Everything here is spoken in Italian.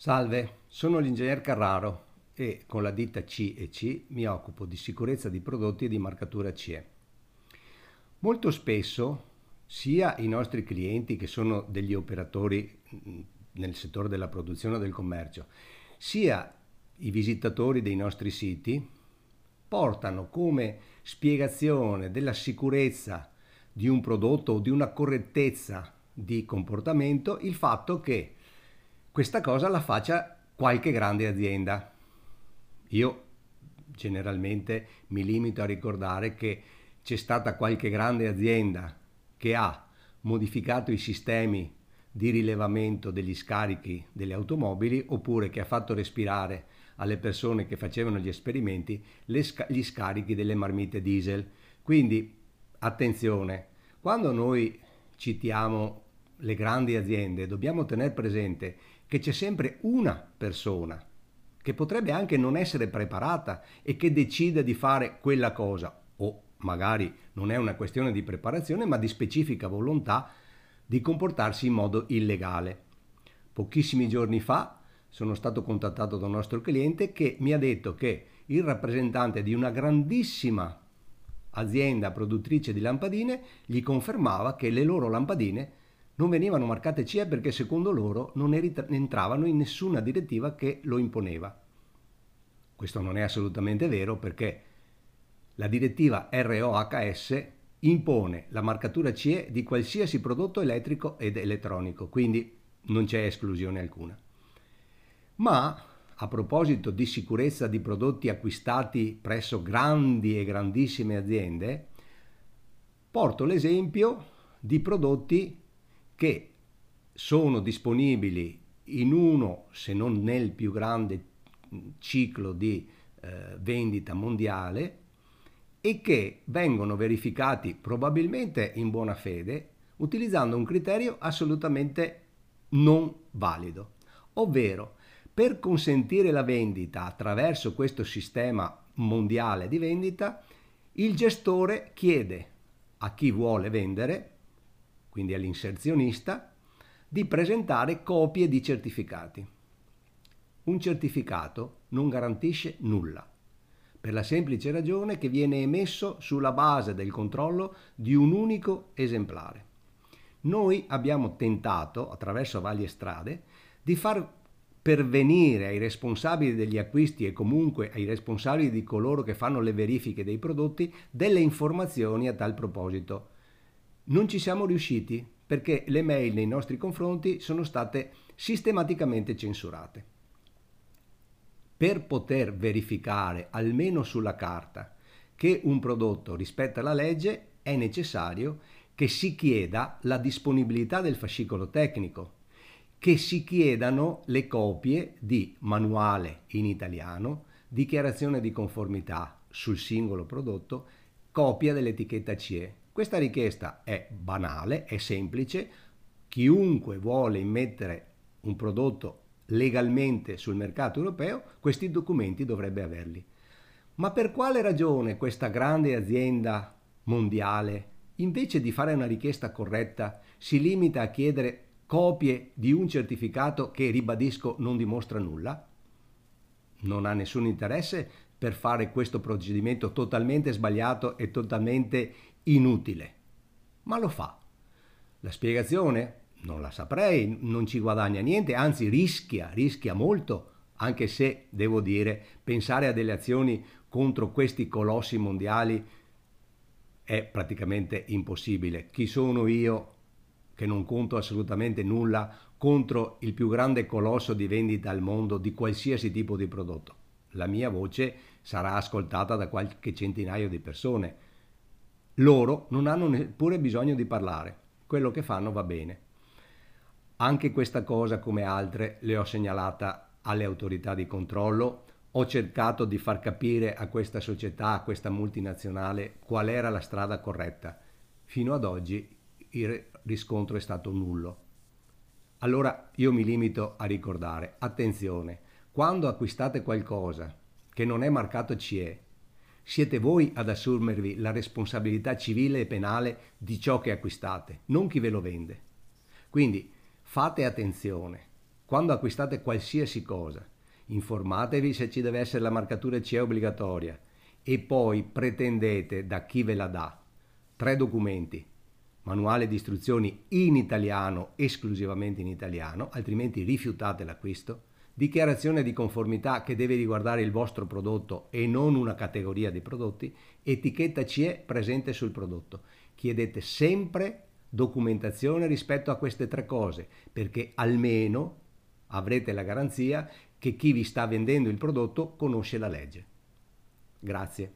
Salve, sono l'ingegner Carraro e con la ditta C&C mi occupo di sicurezza di prodotti e di marcatura CE. Molto spesso sia i nostri clienti che sono degli operatori nel settore della produzione o del commercio, sia i visitatori dei nostri siti portano come spiegazione della sicurezza di un prodotto o di una correttezza di comportamento il fatto che questa cosa la faccia qualche grande azienda. Io generalmente mi limito a ricordare che c'è stata qualche grande azienda che ha modificato i sistemi di rilevamento degli scarichi delle automobili oppure che ha fatto respirare alle persone che facevano gli esperimenti sca- gli scarichi delle marmite diesel. Quindi attenzione, quando noi citiamo le grandi aziende dobbiamo tenere presente che c'è sempre una persona che potrebbe anche non essere preparata e che decide di fare quella cosa, o magari non è una questione di preparazione, ma di specifica volontà di comportarsi in modo illegale. Pochissimi giorni fa sono stato contattato da un nostro cliente che mi ha detto che il rappresentante di una grandissima azienda produttrice di lampadine gli confermava che le loro lampadine non venivano marcate CE perché secondo loro non entravano in nessuna direttiva che lo imponeva. Questo non è assolutamente vero perché la direttiva ROHS impone la marcatura CE di qualsiasi prodotto elettrico ed elettronico, quindi non c'è esclusione alcuna. Ma a proposito di sicurezza di prodotti acquistati presso grandi e grandissime aziende, porto l'esempio di prodotti che sono disponibili in uno, se non nel più grande ciclo di eh, vendita mondiale e che vengono verificati probabilmente in buona fede utilizzando un criterio assolutamente non valido, ovvero per consentire la vendita attraverso questo sistema mondiale di vendita, il gestore chiede a chi vuole vendere quindi all'inserzionista, di presentare copie di certificati. Un certificato non garantisce nulla, per la semplice ragione che viene emesso sulla base del controllo di un unico esemplare. Noi abbiamo tentato, attraverso varie strade, di far pervenire ai responsabili degli acquisti e comunque ai responsabili di coloro che fanno le verifiche dei prodotti delle informazioni a tal proposito non ci siamo riusciti perché le mail nei nostri confronti sono state sistematicamente censurate. Per poter verificare, almeno sulla carta, che un prodotto rispetta la legge, è necessario che si chieda la disponibilità del fascicolo tecnico, che si chiedano le copie di manuale in italiano, dichiarazione di conformità sul singolo prodotto, copia dell'etichetta CE questa richiesta è banale, è semplice, chiunque vuole immettere un prodotto legalmente sul mercato europeo, questi documenti dovrebbe averli. Ma per quale ragione questa grande azienda mondiale, invece di fare una richiesta corretta, si limita a chiedere copie di un certificato che, ribadisco, non dimostra nulla? Non ha nessun interesse per fare questo procedimento totalmente sbagliato e totalmente inutile, ma lo fa. La spiegazione? Non la saprei, non ci guadagna niente, anzi rischia, rischia molto, anche se, devo dire, pensare a delle azioni contro questi colossi mondiali è praticamente impossibile. Chi sono io che non conto assolutamente nulla contro il più grande colosso di vendita al mondo di qualsiasi tipo di prodotto? La mia voce sarà ascoltata da qualche centinaio di persone, loro non hanno neppure bisogno di parlare, quello che fanno va bene. Anche questa cosa, come altre, le ho segnalata alle autorità di controllo, ho cercato di far capire a questa società, a questa multinazionale, qual era la strada corretta. Fino ad oggi il riscontro è stato nullo. Allora io mi limito a ricordare, attenzione, quando acquistate qualcosa che non è marcato CE, siete voi ad assumervi la responsabilità civile e penale di ciò che acquistate, non chi ve lo vende. Quindi fate attenzione. quando acquistate qualsiasi cosa, informatevi se ci deve essere la marcatura CE obbligatoria e poi pretendete da chi ve la dà tre documenti, manuale di istruzioni in italiano, esclusivamente in italiano, altrimenti rifiutate l'acquisto, dichiarazione di conformità che deve riguardare il vostro prodotto e non una categoria di prodotti, etichetta CE presente sul prodotto. Chiedete sempre documentazione rispetto a queste tre cose, perché almeno avrete la garanzia che chi vi sta vendendo il prodotto conosce la legge. Grazie.